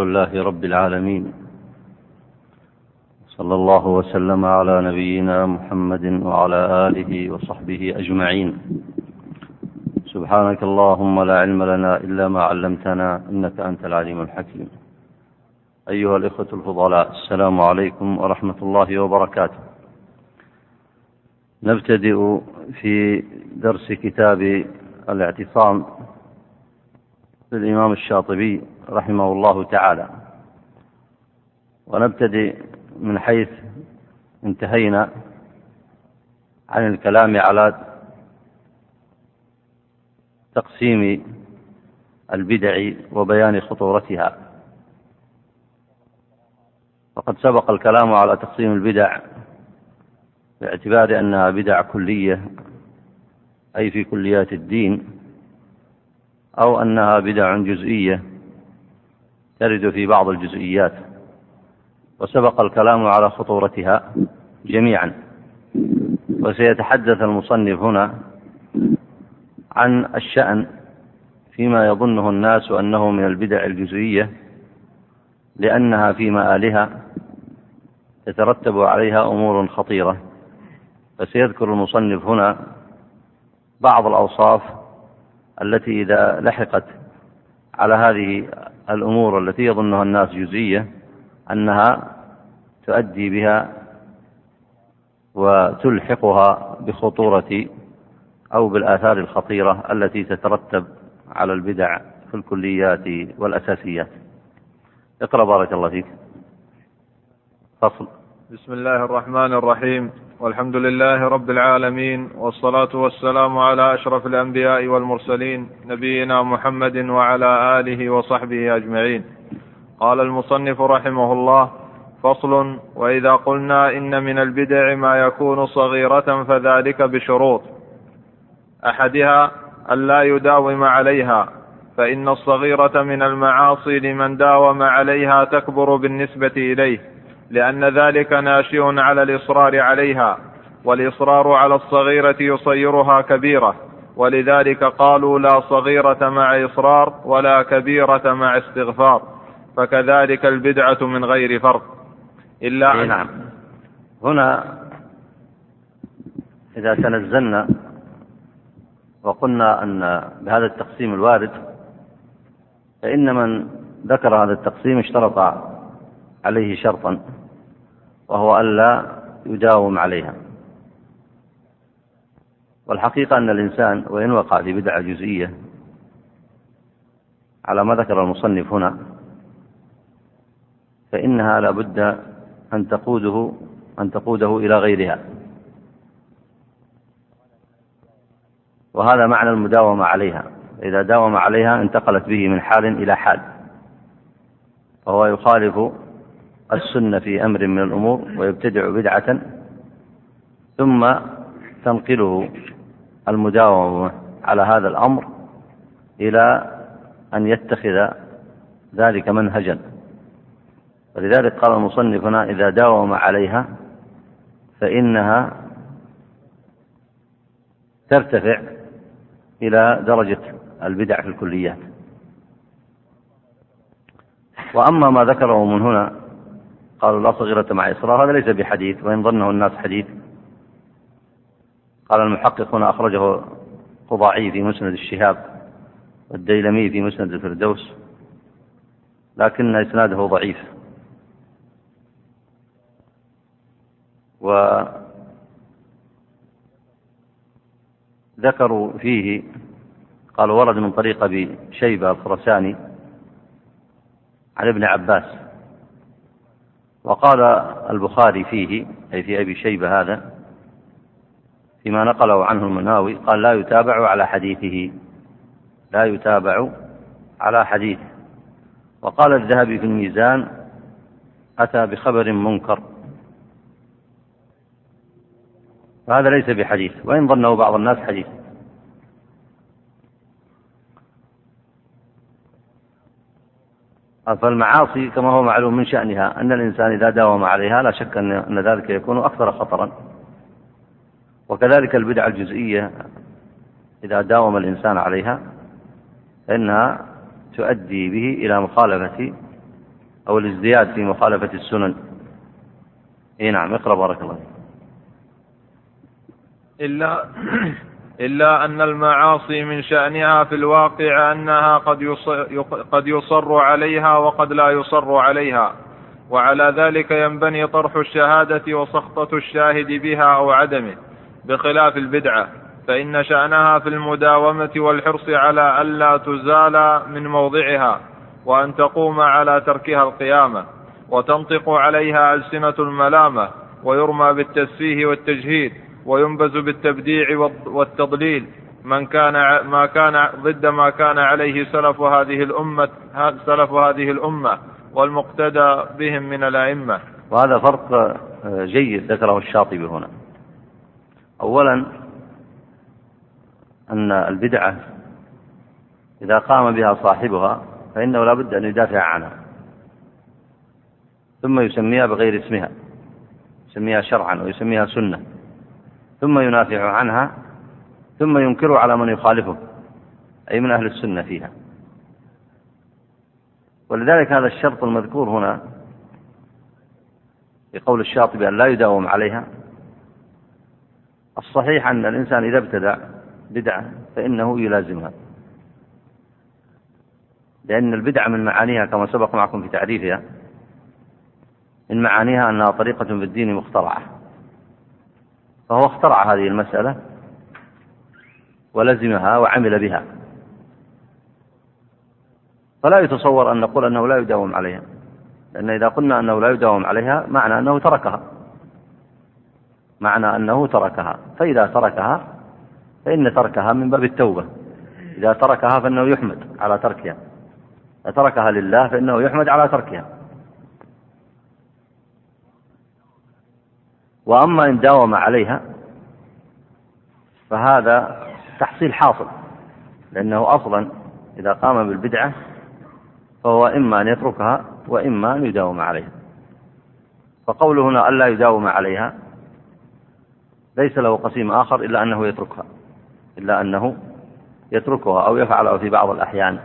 لله رب العالمين. صلى الله وسلم على نبينا محمد وعلى آله وصحبه أجمعين. سبحانك اللهم لا علم لنا إلا ما علمتنا إنك أنت العليم الحكيم. أيها الإخوة الفضلاء السلام عليكم ورحمة الله وبركاته. نبتدئ في درس كتاب الاعتصام للإمام الشاطبي. رحمه الله تعالى. ونبتدئ من حيث انتهينا عن الكلام على تقسيم البدع وبيان خطورتها. وقد سبق الكلام على تقسيم البدع باعتبار أنها بدع كلية أي في كليات الدين أو أنها بدع جزئية ترد في بعض الجزئيات وسبق الكلام على خطورتها جميعا. وسيتحدث المصنف هنا عن الشأن فيما يظنه الناس أنه من البدع الجزئية لأنها في مآلها تترتب عليها أمور خطيرة. فسيذكر المصنف هنا بعض الأوصاف التي إذا لحقت على هذه الأمور التي يظنها الناس جزئية أنها تؤدي بها وتلحقها بخطورة أو بالآثار الخطيرة التي تترتب على البدع في الكليات والأساسيات. اقرأ بارك الله فيك. فصل بسم الله الرحمن الرحيم. والحمد لله رب العالمين والصلاة والسلام على أشرف الأنبياء والمرسلين نبينا محمد وعلى آله وصحبه أجمعين. قال المصنف رحمه الله فصل وإذا قلنا إن من البدع ما يكون صغيرة فذلك بشروط. أحدها ألا يداوم عليها فإن الصغيرة من المعاصي لمن داوم عليها تكبر بالنسبة إليه. لأن ذلك ناشئ على الإصرار عليها والإصرار على الصغيرة يصيرها كبيرة ولذلك قالوا لا صغيرة مع إصرار ولا كبيرة مع استغفار فكذلك البدعة من غير فرق. إلا أن نعم. هنا إذا تنزلنا وقلنا أن بهذا التقسيم الوارد فإن من ذكر هذا التقسيم اشترط عليه شرطا وهو ألا يداوم عليها. والحقيقة أن الإنسان وإن وقع في بدعة جزئية على ما ذكر المصنف هنا فإنها لا بد أن تقوده أن تقوده إلى غيرها. وهذا معنى المداومة عليها. إذا داوم عليها انتقلت به من حال إلى حال. فهو يخالف السنة في أمر من الأمور ويبتدع بدعة ثم تنقله المداومة على هذا الأمر إلى أن يتخذ ذلك منهجا. ولذلك قال المصنف هنا إذا داوم عليها فإنها ترتفع إلى درجة البدع في الكليات. وأما ما ذكره من هنا قالوا لا صغيرة مع إصرار هذا ليس بحديث وإن ظنه الناس حديث. قال المحقق هنا أخرجه قضاعي في مسند الشهاب والديلمي في مسند الفردوس لكن إسناده ضعيف. وذكروا فيه قالوا ورد من طريق أبي شيبة الخرساني عن ابن عباس. وقال البخاري فيه أي في أبي شيبة هذا فيما نقله عنه المناوي قال لا يتابع على حديثه. لا يتابع على حديثه. وقال الذهبي في الميزان أتى بخبر منكر. وهذا ليس بحديث وإن ظنه بعض الناس حديث. فالمعاصي كما هو معلوم من شأنها أن الإنسان إذا داوم عليها لا شك أن ذلك يكون أكثر خطرا. وكذلك البدع الجزئية إذا داوم الإنسان عليها فإنها تؤدي به إلى مخالفة أو الازدياد في مخالفة السنن. إي نعم اقرأ بارك الله إلا إلا أن المعاصي من شأنها في الواقع أنها قد يصر, قد يصر عليها وقد لا يصر عليها. وعلى ذلك ينبني طرح الشهادة وسخطة الشاهد بها أو عدمه بخلاف البدعة. فإن شأنها في المداومة والحرص على ألا تزال من موضعها وأن تقوم على تركها القيامة. وتنطق عليها ألسنة الملامة ويرمى بالتسفيه والتجهيد. وينبز بالتبديع والتضليل. من كان ما كان ضد ما كان عليه سلف هذه الأمة سلف هذه الأمة والمقتدى بهم من الأئمة. وهذا فرق آه، جيد ذكره الشاطبي هنا. أولا أن البدعة إذا قام بها صاحبها فإنه لا بد أن يدافع عنها. ثم يسميها بغير اسمها يسميها شرعا ويسميها سنة. ثم ينافع عنها ثم ينكر على من يخالفه أي من أهل السنة فيها. ولذلك هذا الشرط المذكور هنا في قول الشاطبي أن لا يداوم عليها. الصحيح أن الإنسان إذا ابتدع بدعة فإنه يلازمها لأن البدعة من معانيها كما سبق معكم في تعريفها من معانيها أنها طريقة في الدين مخترعة. فهو اخترع هذه المسألة ولزمها وعمل بها. فلا يتصور أن نقول أنه لا يداوم عليها لأن إذا قلنا أنه لا يداوم عليها معنى أنه تركها. معنى أنه تركها. فإذا تركها فإن تركها من باب التوبة. إذا تركها فإنه يحمد على تركها. إذا تركها لله فإنه يحمد على تركها. وأما إن داوم عليها فهذا تحصيل حاصل لأنه أصلا إذا قام بالبدعة فهو إما أن يتركها وإما أن يداوم عليها. فقوله هنا ألا يداوم عليها ليس له قسيم آخر إلا أنه يتركها إلا أنه يتركها أو يفعلها في بعض الأحيان.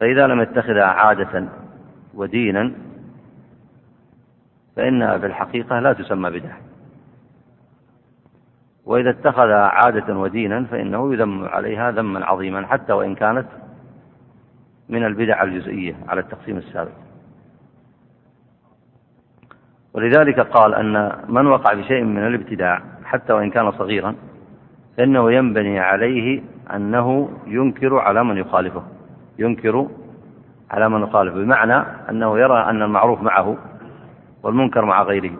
فإذا لم يتخذها عادة ودينا فإنها في الحقيقة لا تسمى بدعة. وإذا اتخذها عادة ودينا فإنه يذم عليها ذما عظيما حتى وإن كانت من البدع الجزئية على التقسيم السابق. ولذلك قال أن من وقع بشيء من الابتداع حتى وإن كان صغيرا فإنه ينبني عليه أنه ينكر على من يخالفه. ينكر على من يخالفه. بمعنى أنه يرى أن المعروف معه والمنكر مع غيره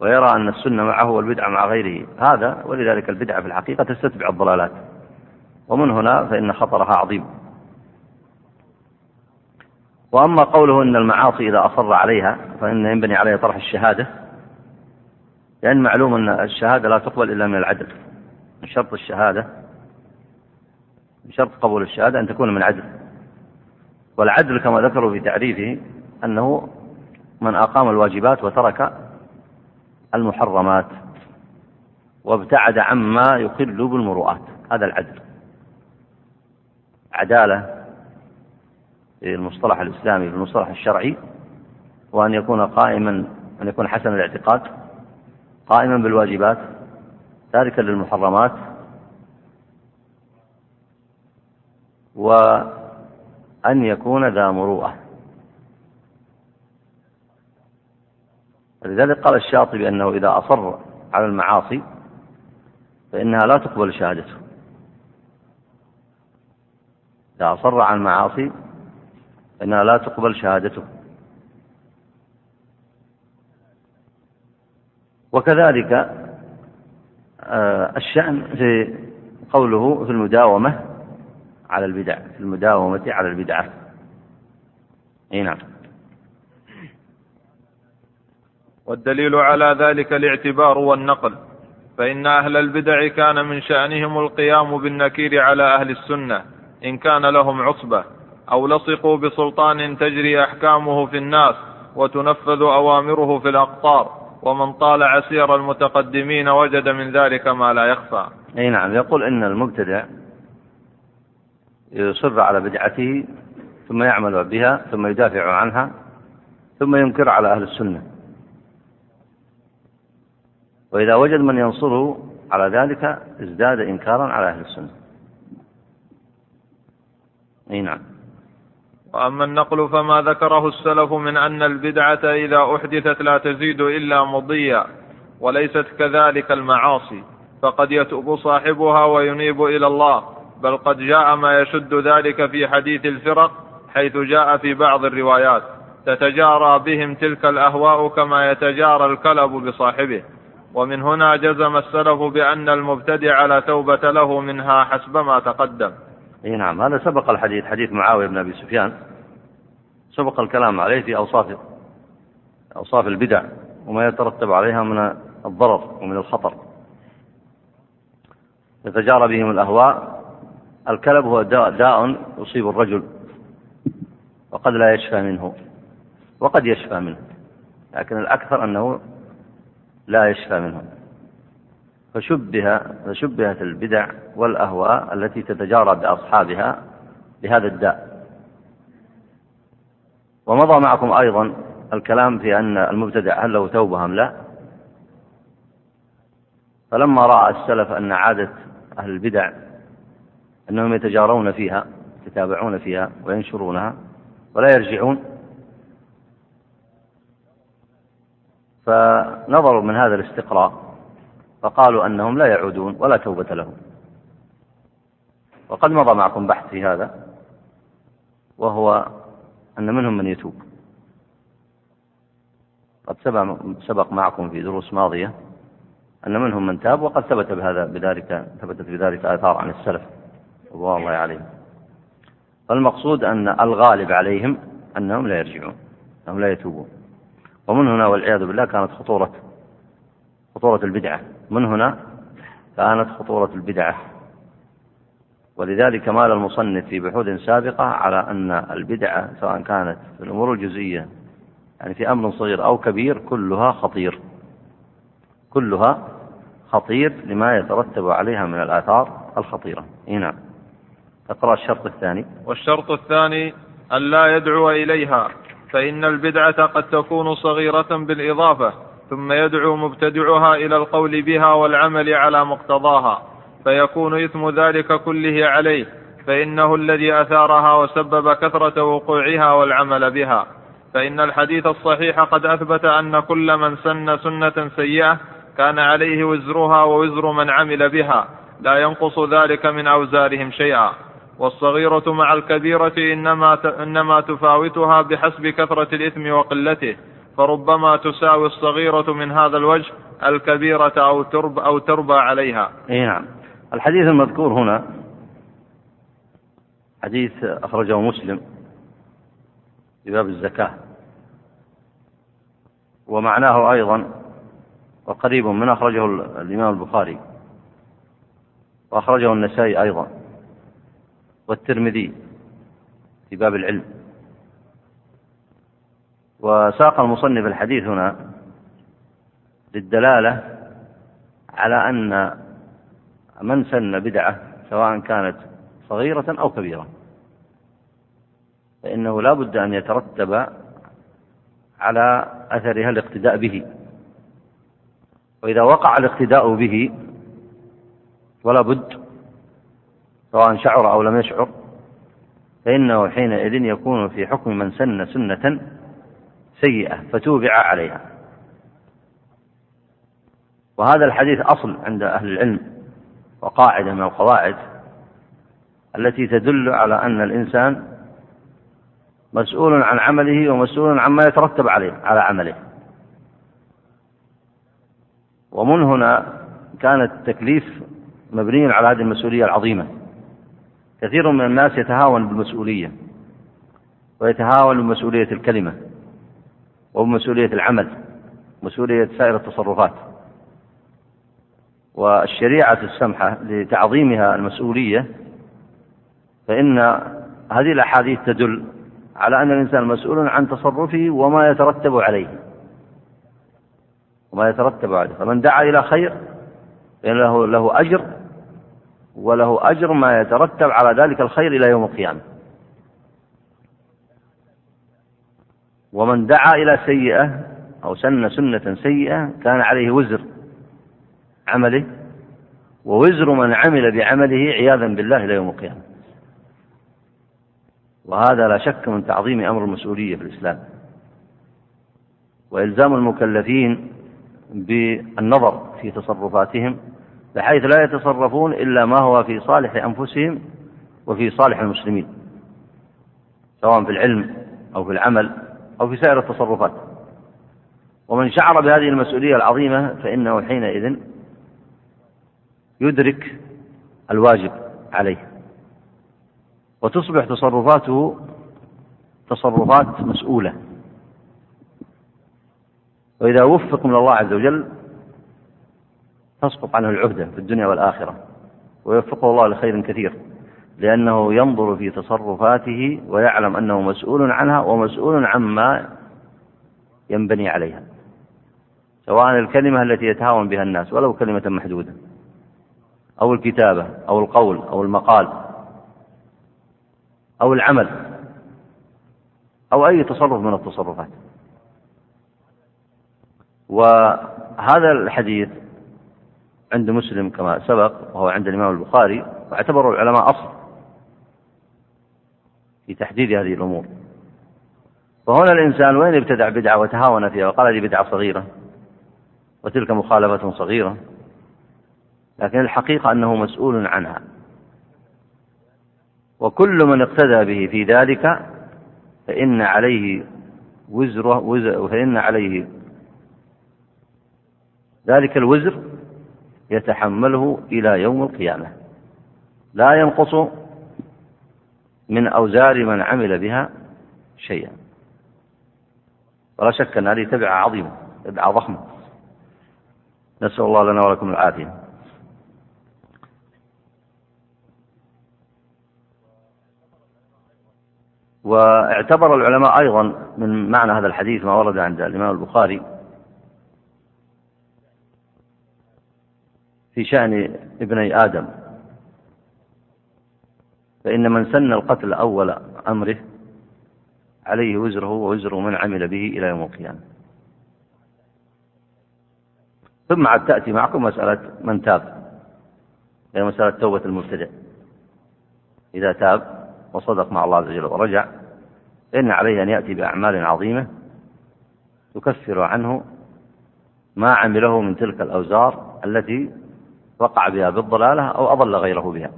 ويرى أن السنة معه والبدعة مع غيره. هذا ولذلك البدعة في الحقيقة تستتبع الضلالات. ومن هنا فإن خطرها عظيم. وأما قوله أن المعاصي إذا أصر عليها فإن ينبني عليها طرح الشهادة لأن معلوم أن الشهادة لا تقبل إلا من العدل. من شرط الشهادة من شرط قبول الشهادة أن تكون من عدل. والعدل كما ذكروا في تعريفه أنه من أقام الواجبات وترك المحرمات وابتعد عما يقل بالمروءات. هذا العدل. عدالة المصطلح الإسلامي المصطلح الشرعي وأن يكون قائما أن يكون حسن الاعتقاد قائما بالواجبات تاركا للمحرمات وأن يكون ذا مروءة. لذلك قال الشاطبي أنه إذا أصر على المعاصي فإنها لا تقبل شهادته. إذا أصر على المعاصي فإنها لا تقبل شهادته. وكذلك آه، الشأن في قوله في المداومة على البدع في المداومة على البدعة. أي نعم. والدليل على ذلك الاعتبار والنقل فإن أهل البدع كان من شأنهم القيام بالنكير على أهل السنة إن كان لهم عصبة أو لصقوا بسلطان تجري أحكامه في الناس وتنفذ أوامره في الأقطار ومن طال عسير المتقدمين وجد من ذلك ما لا يخفى. أي نعم يقول إن المبتدع يصر على بدعته ثم يعمل بها ثم يدافع عنها ثم ينكر على أهل السنة. وإذا وجد من ينصره على ذلك ازداد إنكارا على أهل السنة. أي نعم. وأما النقل فما ذكره السلف من أن البدعة إذا أحدثت لا تزيد إلا مضيا وليست كذلك المعاصي فقد يتوب صاحبها وينيب إلى الله بل قد جاء ما يشد ذلك في حديث الفرق حيث جاء في بعض الروايات تتجارى بهم تلك الأهواء كما يتجارى الكلب بصاحبه. ومن هنا جزم السلف بأن المبتدع لا توبة له منها حسب ما تقدم. إي نعم هذا سبق الحديث حديث معاوية بن أبي سفيان. سبق الكلام عليه في أوصاف أوصاف البدع وما يترتب عليها من الضرر ومن الخطر. يتجارى بهم الأهواء الكلب هو داء, داء يصيب الرجل وقد لا يشفى منه وقد يشفى منه لكن الأكثر أنه لا يشفى منه فشبه فشبهت البدع والأهواء التي تتجارى بأصحابها بهذا الداء. ومضى معكم أيضا الكلام في أن المبتدع هل له توبة أم لا؟ فلما رأى السلف أن عادة أهل البدع أنهم يتجارون فيها يتابعون فيها وينشرونها ولا يرجعون فنظروا من هذا الاستقراء فقالوا أنهم لا يعودون ولا توبة لهم. وقد مضى معكم بحث في هذا وهو أن منهم من يتوب. قد سبق معكم في دروس ماضية أن منهم من تاب وقد ثبت بهذا بذلك ثبتت بذلك آثار عن السلف. رضوان الله عليهم فالمقصود أن الغالب عليهم أنهم لا يرجعون أنهم لا يتوبون. ومن هنا والعياذ بالله كانت خطورة خطورة البدعة. من هنا كانت خطورة البدعة. ولذلك مال المصنف في بحوث سابقة على أن البدعة سواء كانت في الأمور الجزئية يعني في أمر صغير أو كبير كلها خطير. كلها خطير لما يترتب عليها من الآثار الخطيرة. نعم أقرأ الشرط الثاني. والشرط الثاني أن لا يدعو إليها. فإن البدعة قد تكون صغيرة بالإضافة ثم يدعو مبتدعها إلى القول بها والعمل على مقتضاها فيكون إثم ذلك كله عليه فإنه الذي أثارها وسبب كثرة وقوعها والعمل بها. فإن الحديث الصحيح قد أثبت أن كل من سن سنة سيئة كان عليه وزرها ووزر من عمل بها لا ينقص ذلك من أوزارهم شيئا. والصغيرة مع الكبيرة إنما إنما تفاوتها بحسب كثرة الإثم وقلته فربما تساوي الصغيرة من هذا الوجه الكبيرة أو ترب أو تربى عليها. أي نعم. الحديث المذكور هنا حديث أخرجه مسلم في باب الزكاة ومعناه أيضا وقريب من أخرجه الإمام البخاري وأخرجه النسائي أيضا والترمذي في باب العلم. وساق المصنف الحديث هنا للدلالة على أن من سن بدعة سواء كانت صغيرة أو كبيرة فإنه لا بد أن يترتب على أثرها الاقتداء به. وإذا وقع الاقتداء به ولا بد سواء شعر أو لم يشعر فإنه حينئذ يكون في حكم من سن سنة سيئة فتوبع عليها. وهذا الحديث أصل عند أهل العلم وقاعدة من القواعد التي تدل على أن الإنسان مسؤول عن عمله ومسؤول عما يترتب عليه على عمله. ومن هنا كان التكليف مبنيا على هذه المسؤولية العظيمة. كثير من الناس يتهاون بالمسؤولية ويتهاون بمسؤولية الكلمة وبمسؤولية العمل مسؤولية سائر التصرفات. والشريعة السمحة لتعظيمها المسؤولية فإن هذه الأحاديث تدل على أن الإنسان مسؤول عن تصرفه وما يترتب عليه. وما يترتب عليه. فمن دعا إلى خير فإن له له أجر وله أجر ما يترتب على ذلك الخير إلى يوم القيامة. ومن دعا إلى سيئة أو سن سنة سيئة كان عليه وزر عمله ووزر من عمل بعمله عياذا بالله إلى يوم القيامة. وهذا لا شك من تعظيم أمر المسؤولية في الإسلام. وإلزام المكلفين بالنظر في تصرفاتهم بحيث لا يتصرفون إلا ما هو في صالح أنفسهم وفي صالح المسلمين سواء في العلم أو في العمل أو في سائر التصرفات. ومن شعر بهذه المسؤولية العظيمة فإنه حينئذ يدرك الواجب عليه وتصبح تصرفاته تصرفات مسؤولة. وإذا وفق من الله عز وجل تسقط عنه العهدة في الدنيا والآخرة ويوفقه الله لخير كثير لأنه ينظر في تصرفاته ويعلم أنه مسؤول عنها ومسؤول عما ينبني عليها سواء الكلمة التي يتهاون بها الناس ولو كلمة محدودة أو الكتابة أو القول أو المقال أو العمل أو أي تصرف من التصرفات. وهذا الحديث عند مسلم كما سبق وهو عند الإمام البخاري واعتبره العلماء أصل في تحديد هذه الأمور. فهنا الإنسان وين ابتدع بدعة وتهاون فيها؟ وقال هذه بدعة صغيرة وتلك مخالفة صغيرة لكن الحقيقة أنه مسؤول عنها. وكل من اقتدى به في ذلك فإن عليه وزره وزر فإن عليه ذلك الوزر يتحمله إلى يوم القيامة. لا ينقص من أوزار من عمل بها شيئا. ولا شك أن هذه تبعة عظيمة تبعة ضخمة. نسأل الله لنا ولكم العافية. واعتبر العلماء أيضا من معنى هذا الحديث ما ورد عند الإمام البخاري في شأن ابني آدم. فإن من سن القتل أول أمره عليه وزره ووزر من عمل به إلى يوم القيامة. ثم عاد تأتي معكم مسألة من تاب هي مسألة توبة المبتدع. إذا تاب وصدق مع الله عز وجل ورجع فإن عليه أن يأتي بأعمال عظيمة تكفر عنه ما عمله من تلك الأوزار التي وقع بها بالضلالة أو أضل غيره بها.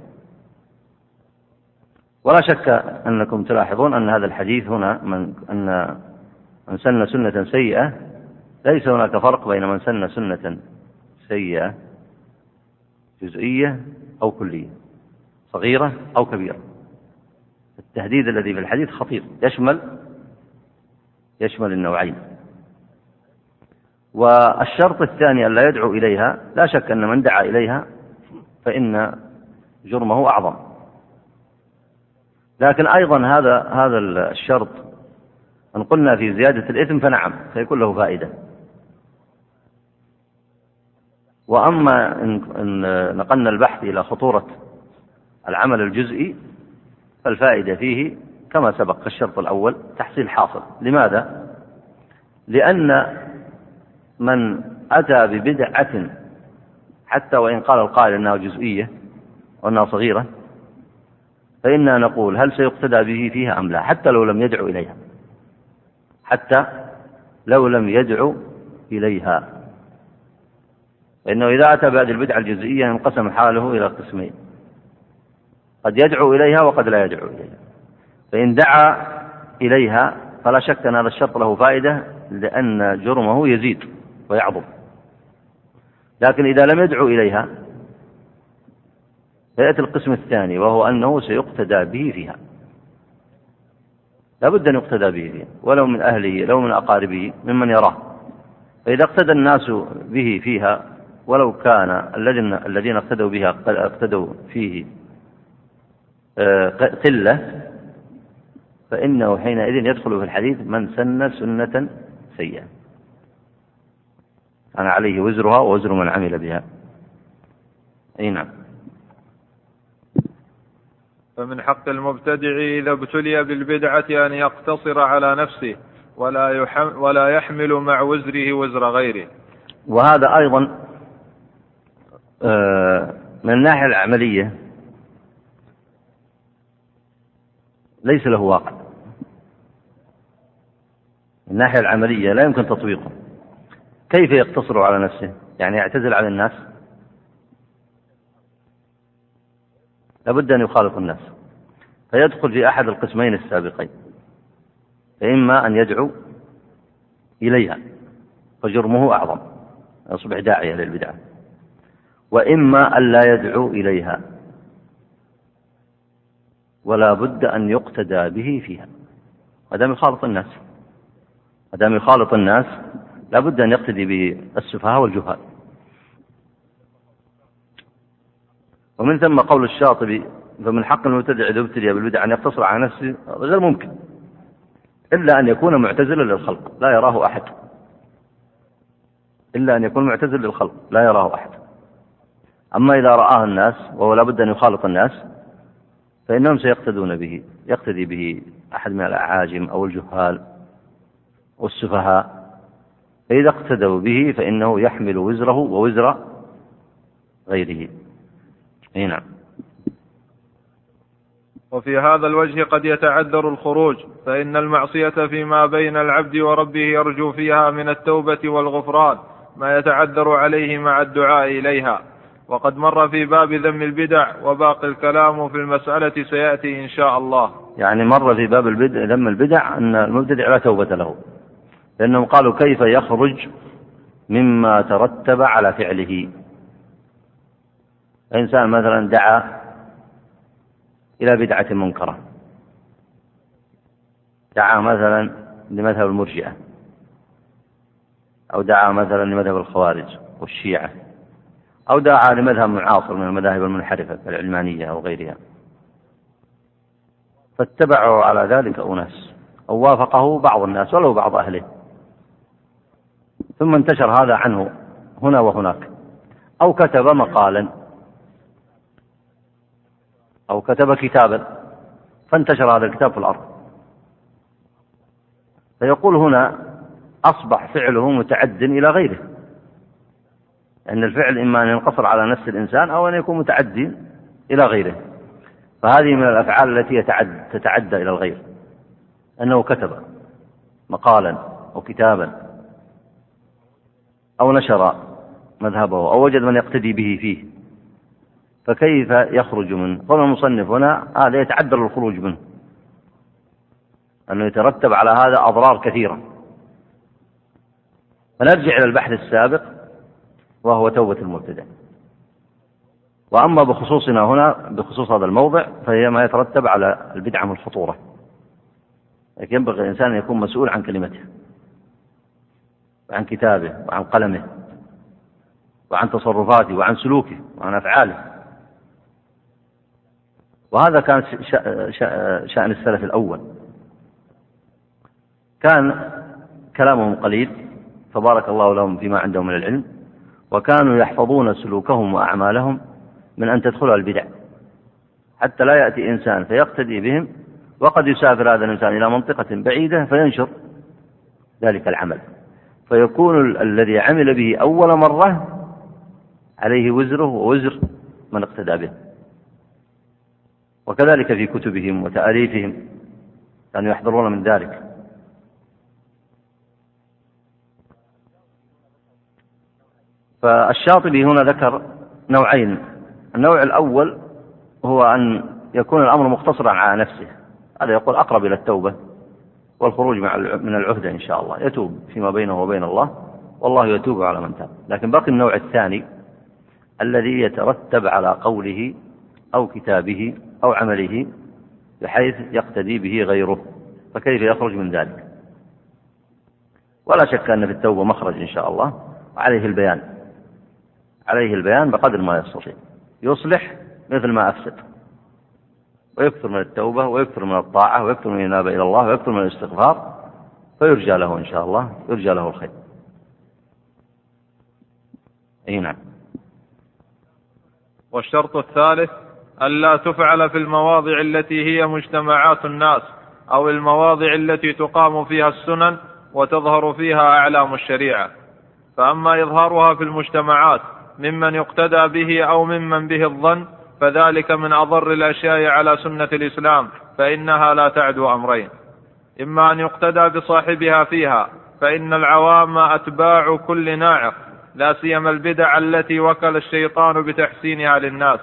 ولا شك أنكم تلاحظون أن هذا الحديث هنا من أن من سن سنة سيئة. ليس هناك فرق بين من سن سنة سيئة جزئية أو كلية صغيرة أو كبيرة. التهديد الذي في الحديث خطير يشمل يشمل النوعين. والشرط الثاني أن لا يدعو إليها لا شك أن من دعا إليها فإن جرمه أعظم. لكن أيضا هذا هذا الشرط أن قلنا في زيادة الإثم فنعم سيكون له فائدة. وأما إن نقلنا البحث إلى خطورة العمل الجزئي فالفائدة فيه كما سبق الشرط الأول تحصيل حاصل. لماذا؟ لأن من أتى ببدعة حتى وإن قال القائل أنها جزئية وأنها صغيرة فإنا نقول هل سيقتدى به فيها أم لا؟ حتى لو لم يدعو إليها. حتى لو لم يدعو إليها. فإنه إذا أتى بهذه البدعة الجزئية انقسم حاله إلى قسمين. قد يدعو إليها وقد لا يدعو إليها. فإن دعا إليها فلا شك أن هذا الشرط له فائدة لأن جرمه يزيد. ويعظم. لكن إذا لم يدعو إليها فيأتي القسم الثاني وهو أنه سيقتدى به فيها. لا بد أن يقتدى به فيها ولو من أهله لو من أقاربه ممن يراه. فإذا اقتدى الناس به فيها ولو كان الذين الذين اقتدوا بها اقتدوا فيه آه، قلة فإنه حينئذ يدخل في الحديث من سن سنة سيئة. كان عليه وزرها ووزر من عمل بها. أي نعم. فمن حق المبتدع إذا ابتلي بالبدعة أن يقتصر على نفسه ولا, يحمل ولا يحمل مع وزره وزر غيره. وهذا أيضا آه، من الناحية العملية ليس له واقع. من الناحية العملية لا يمكن تطبيقه. كيف يقتصر على نفسه؟ يعني يعتزل عن الناس؟ لابد أن يخالط الناس. فيدخل في أحد القسمين السابقين فإما أن يدعو إليها فجرمه أعظم يصبح داعية للبدعة. وإما أن لا يدعو إليها ولا بد أن يقتدى به فيها. ما دام يخالط الناس ما دام يخالط الناس لا بد أن يقتدي به السفهاء والجهال. ومن ثم قول الشاطبي فمن حق المبتدع إذا ابتلي بالبدع أن يقتصر على نفسه غير ممكن. إلا أن يكون معتزلا للخلق لا يراه أحد. إلا أن يكون معتزل للخلق لا يراه أحد. أما إذا رآه الناس وهو لا بد أن يخالط الناس فإنهم سيقتدون به يقتدي به أحد من الأعاجم أو الجهال والسفهاء. فإذا اقتدوا به فإنه يحمل وزره ووزر غيره. أي نعم. وفي هذا الوجه قد يتعذر الخروج فإن المعصية فيما بين العبد وربه يرجو فيها من التوبة والغفران ما يتعذر عليه مع الدعاء إليها. وقد مر في باب ذم البدع وباقي الكلام في المسألة سيأتي إن شاء الله. يعني مر في باب البدع ذم البدع أن المبتدع لا توبة له. لأنهم قالوا كيف يخرج مما ترتب على فعله. إنسان مثلا دعا إلى بدعة منكرة. دعا مثلا لمذهب المرجئة. أو دعا مثلا لمذهب الخوارج والشيعة. أو دعا لمذهب معاصر من المذاهب المنحرفة كالعلمانية أو غيرها. فاتبعوا على ذلك أناس أو وافقه بعض الناس ولو بعض أهله. ثم انتشر هذا عنه هنا وهناك. أو كتب مقالا. أو كتب كتابا. فانتشر هذا الكتاب في الأرض. فيقول هنا أصبح فعله متعد إلى غيره. أن الفعل إما أن ينقصر على نفس الإنسان أو أن يكون متعدي إلى غيره. فهذه من الأفعال التي يتعد تتعدى إلى الغير. أنه كتب مقالا أو كتابا. أو نشر مذهبه أو وجد من يقتدي به فيه فكيف يخرج منه؟ قول المصنف هنا هذا يتعذر الخروج منه أنه يترتب على هذا أضرار كثيرة. فنرجع إلى البحث السابق وهو توبة المبتدع. وأما بخصوصنا هنا بخصوص هذا الموضع فهي ما يترتب على البدعة من الفطورة لكن ينبغي الإنسان أن يكون مسؤول عن كلمته. وعن كتابه وعن قلمه وعن تصرفاته وعن سلوكه وعن أفعاله. وهذا كان شأن السلف الأول. كان كلامهم قليل فبارك الله لهم فيما عندهم من العلم وكانوا يحفظون سلوكهم وأعمالهم من أن تدخلها البدع. حتى لا يأتي إنسان فيقتدي بهم وقد يسافر هذا الإنسان إلى منطقة بعيدة فينشر ذلك العمل. فيكون الذي عمل به أول مرة عليه وزره ووزر من اقتدى به. وكذلك في كتبهم وتأليفهم كانوا يحضرون من ذلك. فالشاطبي هنا ذكر نوعين. النوع الأول هو أن يكون الأمر مقتصرا على نفسه. هذا يقول أقرب إلى التوبة. والخروج من العهدة إن شاء الله. يتوب فيما بينه وبين الله والله يتوب على من تاب. لكن باقي النوع الثاني الذي يترتب على قوله أو كتابه أو عمله بحيث يقتدي به غيره. فكيف يخرج من ذلك؟ ولا شك أن في التوبة مخرج إن شاء الله. عليه البيان. عليه البيان بقدر ما يستطيع. يصلح مثل ما أفسد. ويكثر من التوبة ويكثر من الطاعة ويكثر من الإنابة إلى الله ويكثر من الاستغفار فيرجى له إن شاء الله يرجى له الخير. أي نعم. والشرط الثالث ألا تفعل في المواضع التي هي مجتمعات الناس أو المواضع التي تقام فيها السنن وتظهر فيها أعلام الشريعة. فأما إظهارها في المجتمعات ممن يقتدى به أو ممن به الظن فذلك من أضر الأشياء على سنة الإسلام فإنها لا تعدو أمرين. إما أن يقتدى بصاحبها فيها فإن العوام أتباع كل ناعق لا سيما البدع التي وكل الشيطان بتحسينها للناس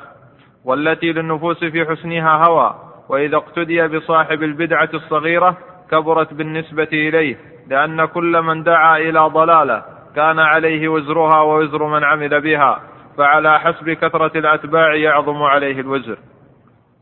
والتي للنفوس في حسنها هوى وإذا اقتدي بصاحب البدعة الصغيرة كبرت بالنسبة إليه لأن كل من دعا إلى ضلالة كان عليه وزرها ووزر من عمل بها. فعلى حسب كثرة الأتباع يعظم عليه الوزر.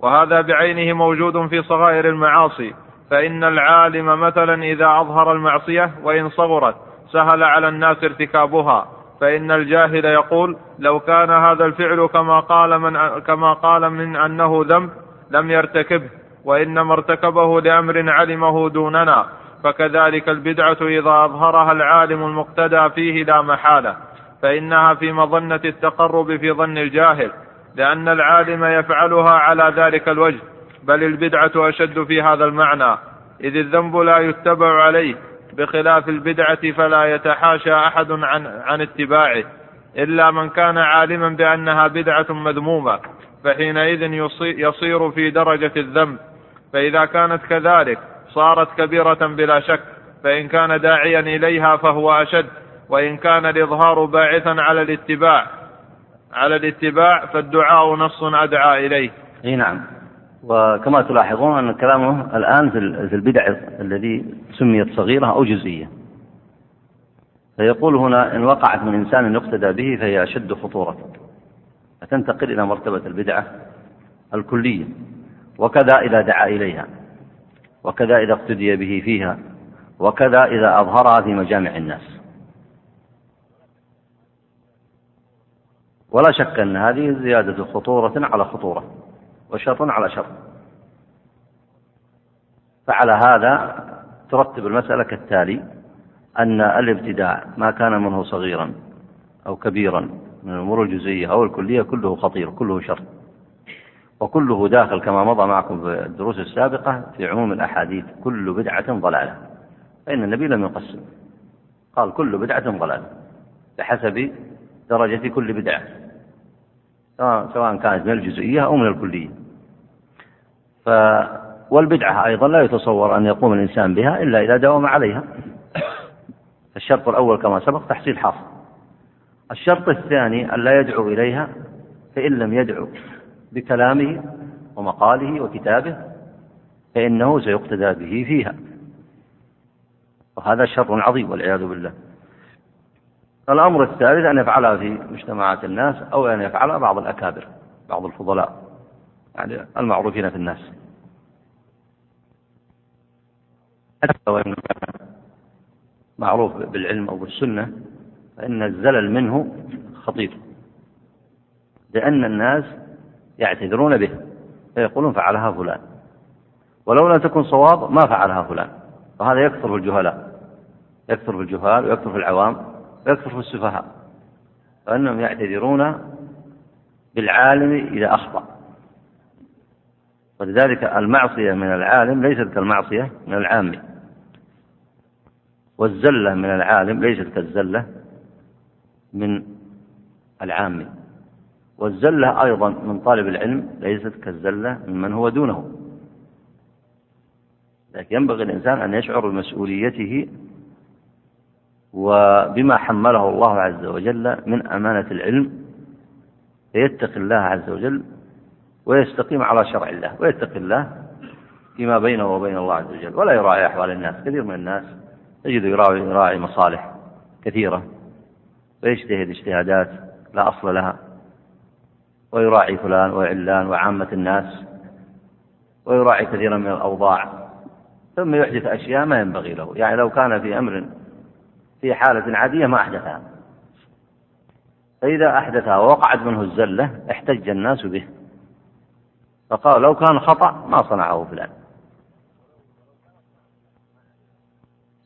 وهذا بعينه موجود في صغائر المعاصي فإن العالم مثلا إذا أظهر المعصية وإن صغرت سهل على الناس ارتكابها فإن الجاهل يقول لو كان هذا الفعل كما قال من كما قال من أنه ذنب لم يرتكبه وإنما ارتكبه لأمر علمه دوننا فكذلك البدعة إذا أظهرها العالم المقتدى فيه لا محالة. فإنها في مظنة التقرب في ظن الجاهل لأن العالم يفعلها على ذلك الوجه بل البدعة أشد في هذا المعنى إذ الذنب لا يتبع عليه بخلاف البدعة فلا يتحاشى أحد عن, عن اتباعه إلا من كان عالما بأنها بدعة مذمومة فحينئذ يصير في درجة الذنب فإذا كانت كذلك صارت كبيرة بلا شك فإن كان داعيا إليها فهو أشد. وإن كان الإظهار باعثا على الاتباع على الاتباع فالدعاء نص أدعى إليه. أي نعم. وكما تلاحظون أن كلامه الآن في البدع الذي سميت صغيرة أو جزئية. فيقول هنا إن وقعت من إنسان يقتدى به فهي أشد خطورة. فتنتقل إلى مرتبة البدعة الكلية. وكذا إذا دعا إليها. وكذا إذا اقتدي به فيها. وكذا إذا أظهرها في مجامع الناس. ولا شك أن هذه زيادة خطورة على خطورة وشر على شر فعلى هذا ترتب المسألة كالتالي أن الابتداع ما كان منه صغيرا أو كبيرا من الأمور الجزئية أو الكلية كله خطير كله شر. وكله داخل كما مضى معكم في الدروس السابقة في عموم الأحاديث كل بدعة ضلالة. فإن النبي لم يقسم. قال كل بدعة ضلالة بحسب درجة كل بدعة. سواء كانت من الجزئية أو من الكلية. ف والبدعة أيضا لا يتصور أن يقوم الإنسان بها إلا إذا داوم عليها. الشرط الأول كما سبق تحصيل حاصل. الشرط الثاني أن لا يدعو إليها فإن لم يدعو بكلامه ومقاله وكتابه فإنه سيقتدى به فيها. وهذا شر عظيم والعياذ بالله. الأمر الثالث أن يفعلها في مجتمعات الناس أو أن يفعلها بعض الأكابر بعض الفضلاء يعني المعروفين في الناس. حتى وإن كان معروف بالعلم أو بالسنة فإن الزلل منه خطير لأن الناس يعتذرون به فيقولون فعلها فلان. ولو لم تكن صواب ما فعلها فلان وهذا يكثر في الجهلاء يكثر في الجهال ويكثر في العوام. ويكثر في السفهاء فإنهم يعتذرون بالعالم إذا أخطأ. ولذلك المعصية من العالم ليست كالمعصية من العام. والزلة من العالم ليست كالزلة من العام. والزلة أيضا من طالب العلم ليست كالزلة ممن هو دونه. لكن ينبغي الإنسان أن يشعر بمسؤوليته وبما حمله الله عز وجل من أمانة العلم فيتقي الله عز وجل ويستقيم على شرع الله ويتقي الله فيما بينه وبين الله عز وجل. ولا يراعي أحوال الناس كثير من الناس تجد يراعي, يراعي مصالح كثيرة ويجتهد اجتهادات لا أصل لها ويراعي فلان وعلان وعامة الناس ويراعي كثيرا من الأوضاع ثم يحدث أشياء ما ينبغي له. يعني لو كان في أمر في حالة عادية ما أحدثها. فإذا أحدثها ووقعت منه الزلة احتج الناس به. فقال لو كان خطأ ما صنعه فلان.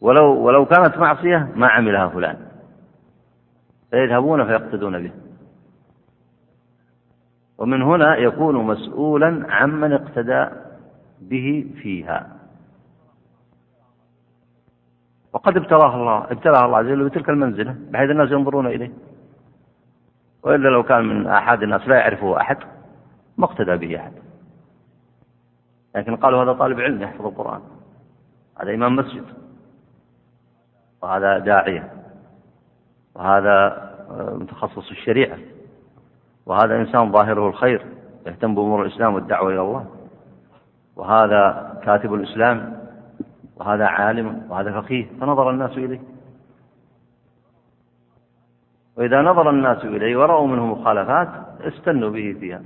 ولو ولو كانت معصية ما عملها فلان. فيذهبون فيقتدون به. ومن هنا يكون مسؤولا عمن اقتدى به فيها. وقد ابتلاه الله ابتلاه الله عز وجل بتلك المنزلة بحيث الناس ينظرون إليه. وإلا لو كان من أحد الناس لا يعرفه أحد ما اقتدى به أحد. لكن قالوا هذا طالب علم يحفظ القرآن. هذا إمام مسجد. وهذا داعية. وهذا متخصص الشريعة. وهذا إنسان ظاهره الخير يهتم بأمور الإسلام والدعوة إلى الله. وهذا كاتب الإسلام وهذا عالم وهذا فقيه فنظر الناس إليه. وإذا نظر الناس إليه ورأوا منه مخالفات استنوا به فيها.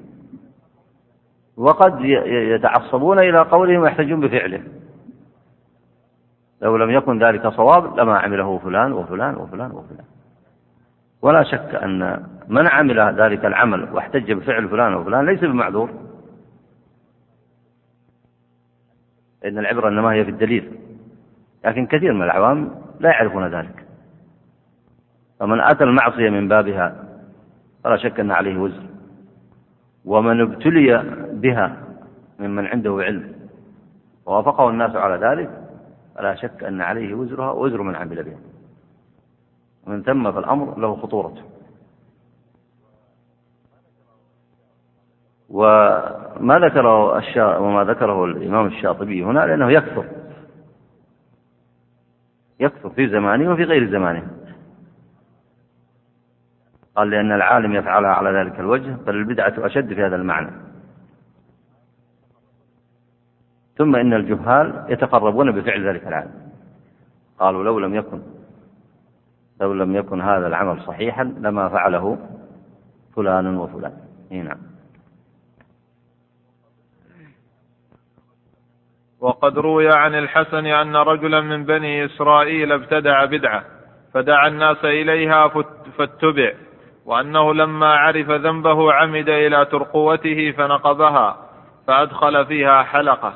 وقد يتعصبون إلى قوله ويحتجون بفعله. لو لم يكن ذلك صواب لما عمله فلان وفلان وفلان وفلان. ولا شك أن من عمل ذلك العمل واحتج بفعل فلان وفلان ليس بمعذور. إن العبرة إنما هي في الدليل. لكن كثير من العوام لا يعرفون ذلك. فمن أتى المعصية من بابها فلا شك أن عليه وزر. ومن ابتلي بها ممن عنده علم ووافقه الناس على ذلك فلا شك أن عليه وزرها وزر من عمل بها. ومن ثم فالأمر له خطورته. وما ذكره الشا... وما ذكره الإمام الشاطبي هنا لأنه يكثر. يكثر في زمانه وفي غير زمانه. قال لأن العالم يفعلها على ذلك الوجه بل البدعة أشد في هذا المعنى. ثم إن الجهال يتقربون بفعل ذلك العالم. قالوا لو لم يكن لو لم يكن هذا العمل صحيحا لما فعله فلان وفلان. نعم. وقد روي عن الحسن أن رجلا من بني إسرائيل ابتدع بدعة فدعا الناس إليها فاتبع وأنه لما عرف ذنبه عمد إلى ترقوته فنقبها فأدخل فيها حلقة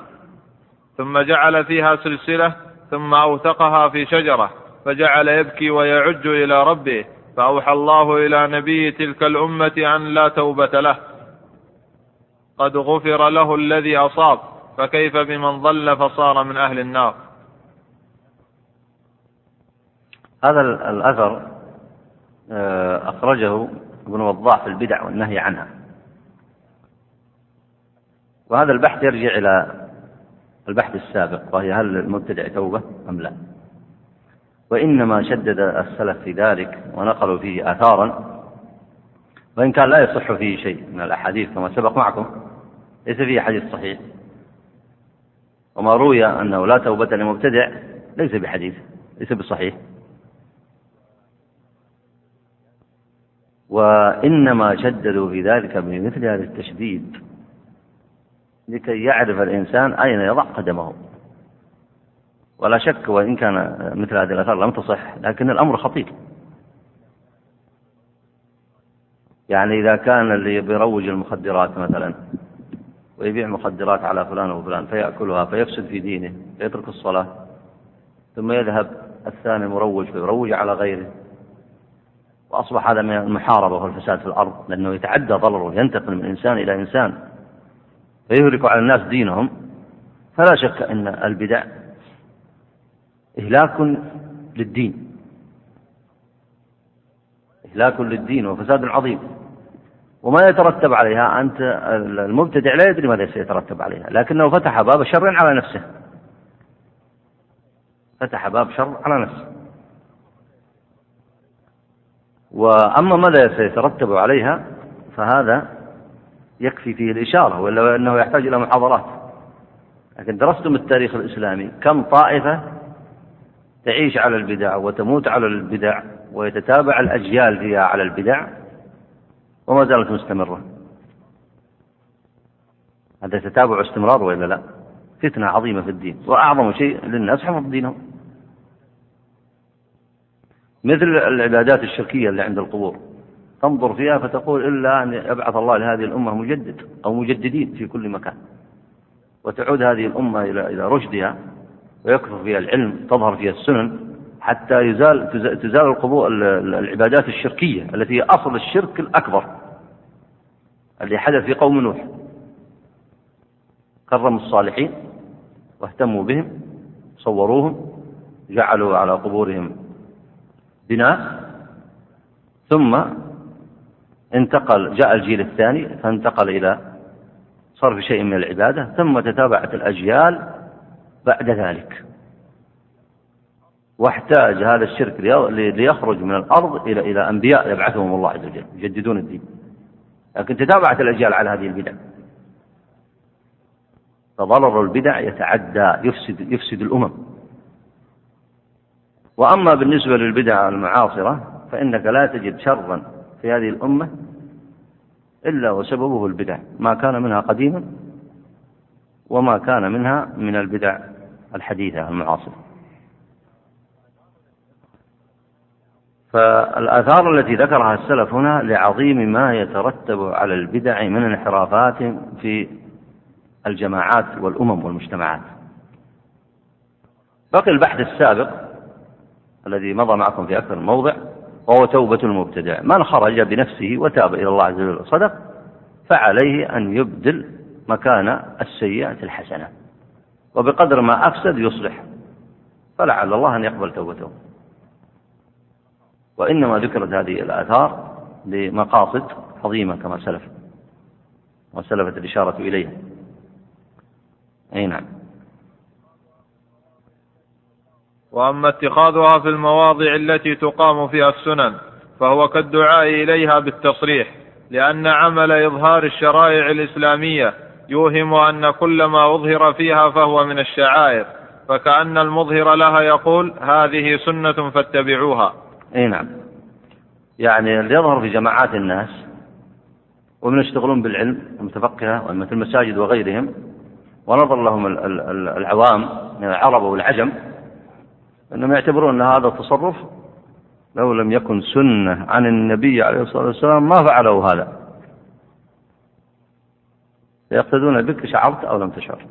ثم جعل فيها سلسلة ثم أوثقها في شجرة فجعل يبكي ويعج إلى ربه فأوحى الله إلى نبي تلك الأمة أن لا توبة له. قد غفر له الذي أصاب. فكيف بمن ضل فصار من أهل النار؟ هذا الأثر آه، أخرجه ابن وضاح في البدع والنهي عنها. وهذا البحث يرجع إلى البحث السابق وهي هل المبتدع توبة أم لا. وإنما شدد السلف في ذلك ونقلوا فيه آثارا وإن كان لا يصح فيه شيء من الأحاديث كما سبق معكم ليس فيه حديث صحيح. وما روي أنه لا توبة لمبتدع ليس بحديث ليس بصحيح. وإنما شددوا في ذلك بمثل هذا التشديد لكي يعرف الإنسان أين يضع قدمه. ولا شك وإن كان مثل هذه الآثار لم تصح لكن الأمر خطير. يعني إذا كان اللي بيروج المخدرات مثلا ويبيع مخدرات على فلان وفلان فيأكلها فيفسد في دينه فيترك الصلاة. ثم يذهب الثاني مروج فيروج على غيره. وأصبح هذا من المحاربة والفساد في الأرض لأنه يتعدى ضرره ينتقل من إنسان إلى إنسان. فيهلك على الناس دينهم. فلا شك أن البدع إهلاك للدين. إهلاك للدين وفساد عظيم. وما يترتب عليها. أنت المبتدع لا يدري ماذا سيترتب عليها. لكنه فتح باب شر على نفسه. فتح باب شر على نفسه. وأما ماذا سيترتب عليها فهذا يكفي فيه الإشارة ولا أنه يحتاج إلى محاضرات. لكن درستم التاريخ الإسلامي كم طائفة تعيش على البدع وتموت على البدع ويتتابع الأجيال فيها على البدع؟ وما زالت مستمرة. هذا تتابع استمرار ولا لا؟ فتنة عظيمة في الدين وأعظم شيء للناس حفظ دينهم. مثل العبادات الشركية اللي عند القبور. تنظر فيها فتقول إلا أن يبعث الله لهذه الأمة مجدد أو مجددين في كل مكان. وتعود هذه الأمة إلى إلى رشدها ويكثر فيها العلم تظهر فيها السنن حتى يزال تزال القبور العبادات الشركية التي هي أصل الشرك الأكبر. اللي حدث في قوم نوح. كرموا الصالحين واهتموا بهم صوروهم جعلوا على قبورهم بناء. ثم انتقل جاء الجيل الثاني فانتقل إلى صرف شيء من العبادة ثم تتابعت الأجيال بعد ذلك. واحتاج هذا الشرك ليخرج من الأرض إلى إلى أنبياء يبعثهم الله عز وجل يجددون الدين. لكن تتابعت الأجيال على هذه البدع. فضرر البدع يتعدى يفسد يفسد الأمم. وأما بالنسبة للبدع المعاصرة فإنك لا تجد شرا في هذه الأمة إلا وسببه البدع. ما كان منها قديما وما كان منها من البدع الحديثة المعاصرة. فالآثار التي ذكرها السلف هنا لعظيم ما يترتب على البدع من انحرافات في الجماعات والأمم والمجتمعات. بقي البحث السابق الذي مضى معكم في أكثر موضع وهو توبة المبتدع. من خرج بنفسه وتاب إلى الله عز وجل وصدق فعليه أن يبدل مكان السيئة الحسنة. وبقدر ما أفسد يصلح. فلعل الله أن يقبل توبته. وإنما ذكرت هذه الآثار لمقاصد عظيمة كما سلف وسلفت الإشارة إليها. أي نعم. وأما اتخاذها في المواضع التي تقام فيها السنن فهو كالدعاء إليها بالتصريح لأن عمل إظهار الشرائع الإسلامية يوهم أن كل ما أظهر فيها فهو من الشعائر فكأن المظهر لها يقول هذه سنة فاتبعوها. إي نعم. يعني يظهر في جماعات الناس ومن يشتغلون بالعلم المتفقهة وأئمة المساجد وغيرهم ونظر لهم العوام من العرب والعجم أنهم يعتبرون أن هذا التصرف لو لم يكن سنة عن النبي عليه الصلاة والسلام ما فعلوا هذا. يقتدون بك شعرت أو لم تشعر.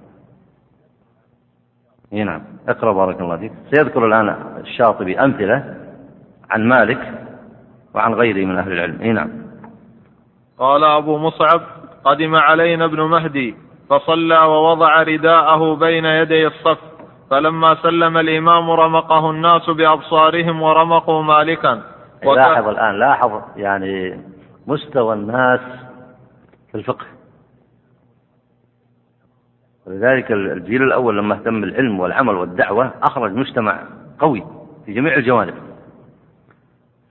إي نعم. اقرأ بارك الله فيك. سيذكر الآن الشاطبي أمثلة مالك وعن غيره من أهل العلم. اي نعم. قال أبو مصعب قدم علينا ابن مهدي فصلى ووضع رداءه بين يدي الصف فلما سلم الإمام رمقه الناس بأبصارهم ورمقوا مالكا. وك... لاحظ الآن لاحظ يعني مستوى الناس في الفقه. ولذلك الجيل الأول لما اهتم بالعلم والعمل والدعوة أخرج مجتمع قوي في جميع الجوانب.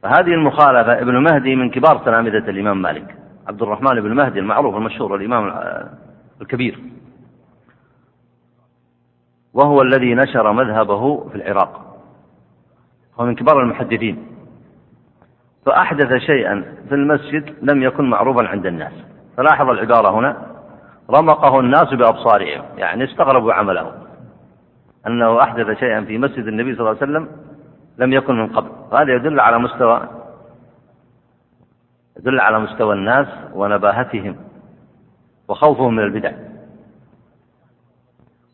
فهذه المخالفة ابن مهدي من كبار تلامذة الإمام مالك. عبد الرحمن بن مهدي المعروف المشهور الإمام الكبير. وهو الذي نشر مذهبه في العراق. هو من كبار المحدثين. فأحدث شيئا في المسجد لم يكن معروفا عند الناس. فلاحظ العبارة هنا. رمقه الناس بأبصارهم يعني استغربوا عمله. أنه أحدث شيئا في مسجد النبي صلى الله عليه وسلم لم يكن من قبل. هذا يدل على مستوى يدل على مستوى الناس ونباهتهم وخوفهم من البدع.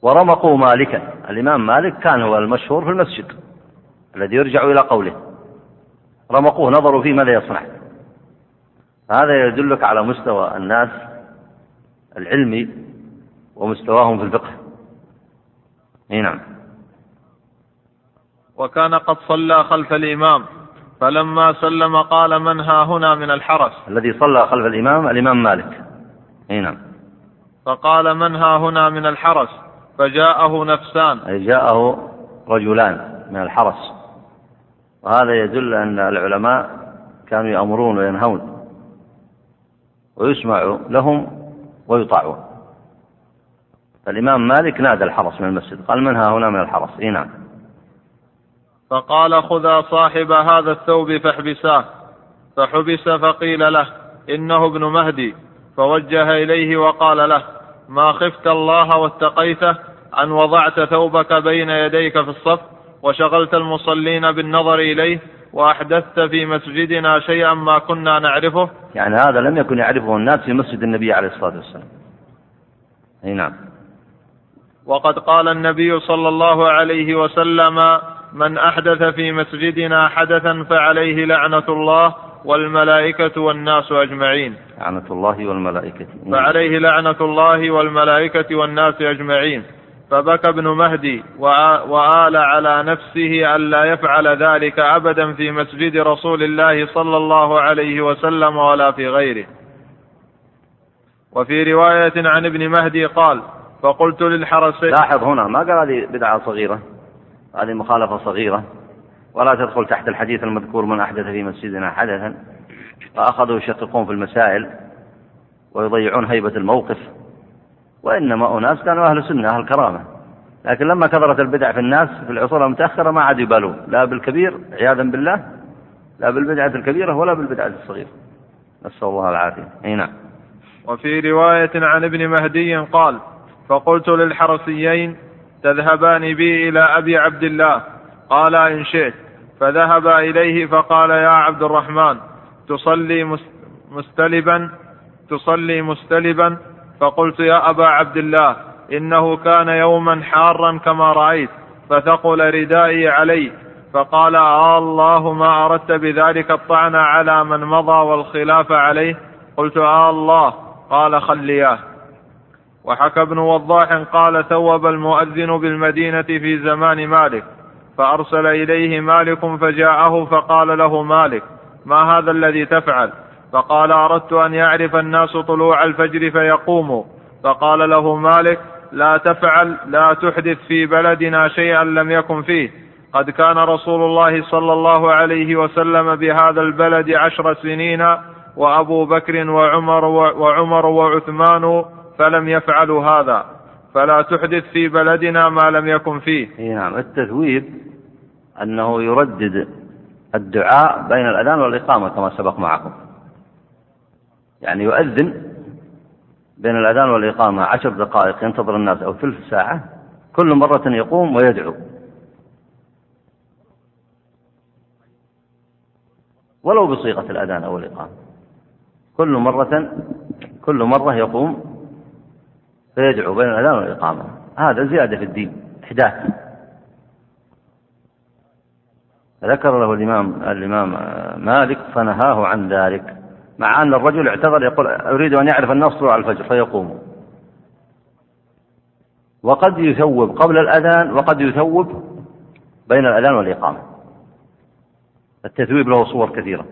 ورمقوا مالكا. الإمام مالك كان هو المشهور في المسجد الذي يرجع إلى قوله. رمقوه نظروا فيه ماذا يصنع. هذا يدلك على مستوى الناس العلمي ومستواهم في الفقه. نعم. وكان قد صلى خلف الإمام. فلما سلم قال من ها هنا من الحرس؟ الذي صلى خلف الإمام الإمام مالك. أي نعم. فقال من ها هنا من الحرس؟ فجاءه نفسان. أي جاءه رجلان من الحرس. وهذا يدل أن العلماء كانوا يأمرون وينهون. ويسمع لهم ويطاعون. فالإمام مالك نادى الحرس من المسجد. قال من ها هنا من الحرس؟ أي نعم. فقال خذا صاحب هذا الثوب فاحبساه. فحبس فقيل له إنه ابن مهدي. فوجه إليه وقال له ما خفت الله واتقيته أن وضعت ثوبك بين يديك في الصف وشغلت المصلين بالنظر إليه وأحدثت في مسجدنا شيئا ما كنا نعرفه. يعني هذا لم يكن يعرفه الناس في مسجد النبي عليه الصلاة والسلام. أي نعم. وقد قال النبي صلى الله عليه وسلم من أحدث في مسجدنا حدثا فعليه لعنة الله والملائكة والناس أجمعين. لعنة الله والملائكة. فعليه لعنة الله والملائكة والناس أجمعين. فبكى ابن مهدي وآل على نفسه ألا يفعل ذلك أبدا في مسجد رسول الله صلى الله عليه وسلم ولا في غيره. وفي رواية عن ابن مهدي قال فقلت للحرسين لاحظ هنا ما قال هذه بدعة صغيرة؟ هذه مخالفة صغيرة. ولا تدخل تحت الحديث المذكور من أحدث في مسجدنا حدثا. فأخذوا يشققون في المسائل ويضيعون هيبة الموقف. وإنما أناس كانوا أهل سنة أهل كرامة. لكن لما كثرت البدع في الناس في العصور المتأخرة ما عاد يبالون. لا بالكبير عياذا بالله لا بالبدعة الكبيرة ولا بالبدعة الصغيرة. نسأل الله العافية. أي نعم. وفي رواية عن ابن مهدي قال فقلت للحرسيين تذهبان بي إلى أبي عبد الله. قال إن شئت. فذهبا إليه فقال يا عبد الرحمن تصلي مستلبا تصلي مستلبا. فقلت يا أبا عبد الله إنه كان يوما حارا كما رأيت فثقل ردائي علي فقال آه الله ما أردت بذلك الطعن على من مضى والخلاف عليه؟ قلت آه الله. قال خلياه. وحكى ابن وضاح قال ثوب المؤذن بالمدينة في زمان مالك فأرسل إليه مالك فجاءه فقال له مالك ما هذا الذي تفعل؟ فقال أردت أن يعرف الناس طلوع الفجر فيقوموا. فقال له مالك لا تفعل لا تحدث في بلدنا شيئا لم يكن فيه. قد كان رسول الله صلى الله عليه وسلم بهذا البلد عشر سنين وأبو بكر وعمر وعمر وعثمان فلم يفعلوا هذا. فلا تحدث في بلدنا ما لم يكن فيه. نعم. التثويب أنه يردد الدعاء بين الأذان والإقامة كما سبق معكم. يعني يؤذن بين الأذان والإقامة عشر دقائق ينتظر الناس أو ثلث ساعة كل مرة يقوم ويدعو. ولو بصيغة الأذان أو الإقامة. كل مرة كل مرة يقوم فيدعو بين الأذان والإقامة. هذا زيادة في الدين إحداث. ذكر له الإمام الإمام مالك فنهاه عن ذلك مع أن الرجل اعتذر يقول أريد أن يعرف الناس طلوع الفجر فيقوم. وقد يثوب قبل الأذان وقد يثوب بين الأذان والإقامة. التثويب له صور كثيرة.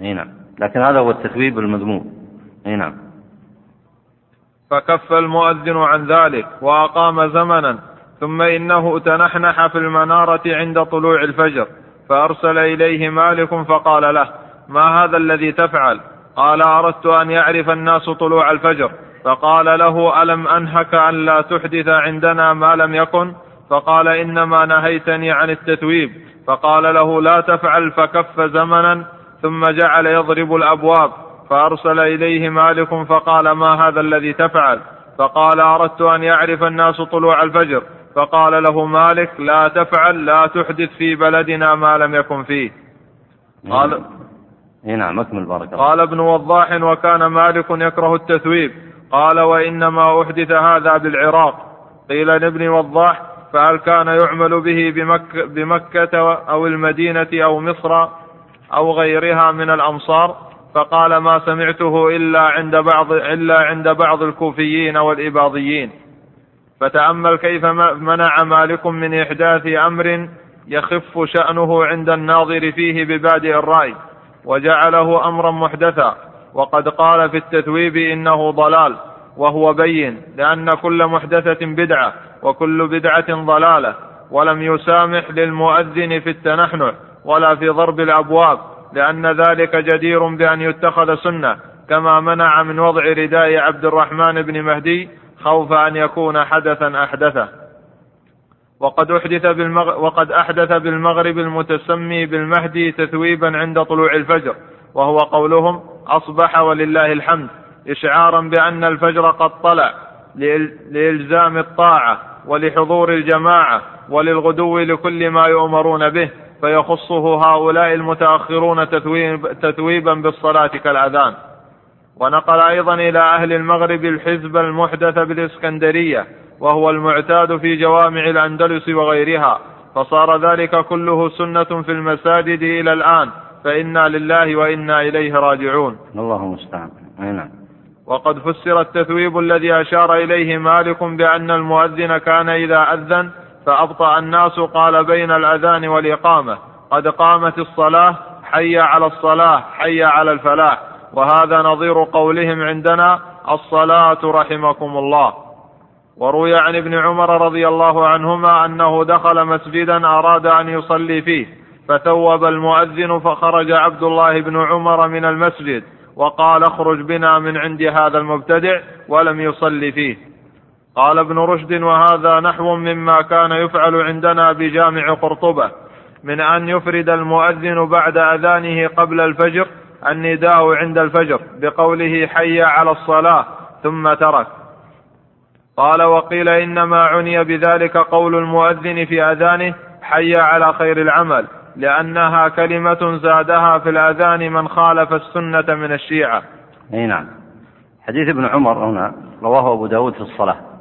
أي نعم. لكن هذا هو التثويب المذموم. أي نعم. فكف المؤذن عن ذلك وأقام زمنا ثم إنه تنحنح في المنارة عند طلوع الفجر فأرسل إليه مالك فقال له ما هذا الذي تفعل؟ قال أردت أن يعرف الناس طلوع الفجر. فقال له ألم أنهك أن لا تحدث عندنا ما لم يكن؟ فقال إنما نهيتني عن التثويب. فقال له لا تفعل فكف زمنا ثم جعل يضرب الأبواب. فأرسل إليه مالك فقال ما هذا الذي تفعل؟ فقال أردت أن يعرف الناس طلوع الفجر. فقال له مالك لا تفعل لا تحدث في بلدنا ما لم يكن فيه. قال اي نعم أكمل بارك الله قال ابن وضاح وكان مالك يكره التثويب. قال وإنما أحدث هذا بالعراق. قيل لابن وضاح فهل كان يعمل به بمك بمكة أو المدينة أو مصر أو غيرها من الأمصار؟ فقال ما سمعته إلا عند بعض إلا عند بعض الكوفيين والإباضيين. فتأمل كيف منع مالك من إحداث أمر يخف شأنه عند الناظر فيه ببادئ الرأي وجعله أمرا محدثا. وقد قال في التثويب إنه ضلال وهو بين لأن كل محدثة بدعة وكل بدعة ضلالة. ولم يسامح للمؤذن في التنحنح ولا في ضرب الأبواب. لأن ذلك جدير بأن يتخذ سنة كما منع من وضع رداء عبد الرحمن بن مهدي خوف أن يكون حدثا أحدثه. وقد أحدث بالمغ... وقد أحدث بالمغرب المتسمي بالمهدي تثويبا عند طلوع الفجر وهو قولهم أصبح ولله الحمد إشعارا بأن الفجر قد طلع لإلزام الطاعة ولحضور الجماعة وللغدو لكل ما يؤمرون به. فيخصه هؤلاء المتأخرون تثويب تثويبا بالصلاة كالأذان. ونقل أيضا إلى أهل المغرب الحزب المحدث بالإسكندرية وهو المعتاد في جوامع الأندلس وغيرها. فصار ذلك كله سنة في المساجد إلى الآن فإنا لله وإنا إليه راجعون. الله المستعان نعم. وقد فسر التثويب الذي أشار إليه مالك بأن المؤذن كان إذا أذن فأبطأ الناس قال بين الأذان والإقامة. قد قامت الصلاة حي على الصلاة حي على الفلاح. وهذا نظير قولهم عندنا الصلاة رحمكم الله. وروي عن ابن عمر رضي الله عنهما أنه دخل مسجدا أراد أن يصلي فيه فثوب المؤذن فخرج عبد الله بن عمر من المسجد وقال اخرج بنا من عند هذا المبتدع ولم يصلي فيه. قال ابن رشد وهذا نحو مما كان يفعل عندنا بجامع قرطبة من أن يفرد المؤذن بعد أذانه قبل الفجر النداء عند الفجر بقوله حي على الصلاة ثم ترك. قال وقيل إنما عني بذلك قول المؤذن في أذانه حي على خير العمل لأنها كلمة زادها في الأذان من خالف السنة من الشيعة. أي نعم. حديث ابن عمر هنا رواه أبو داود في الصلاة.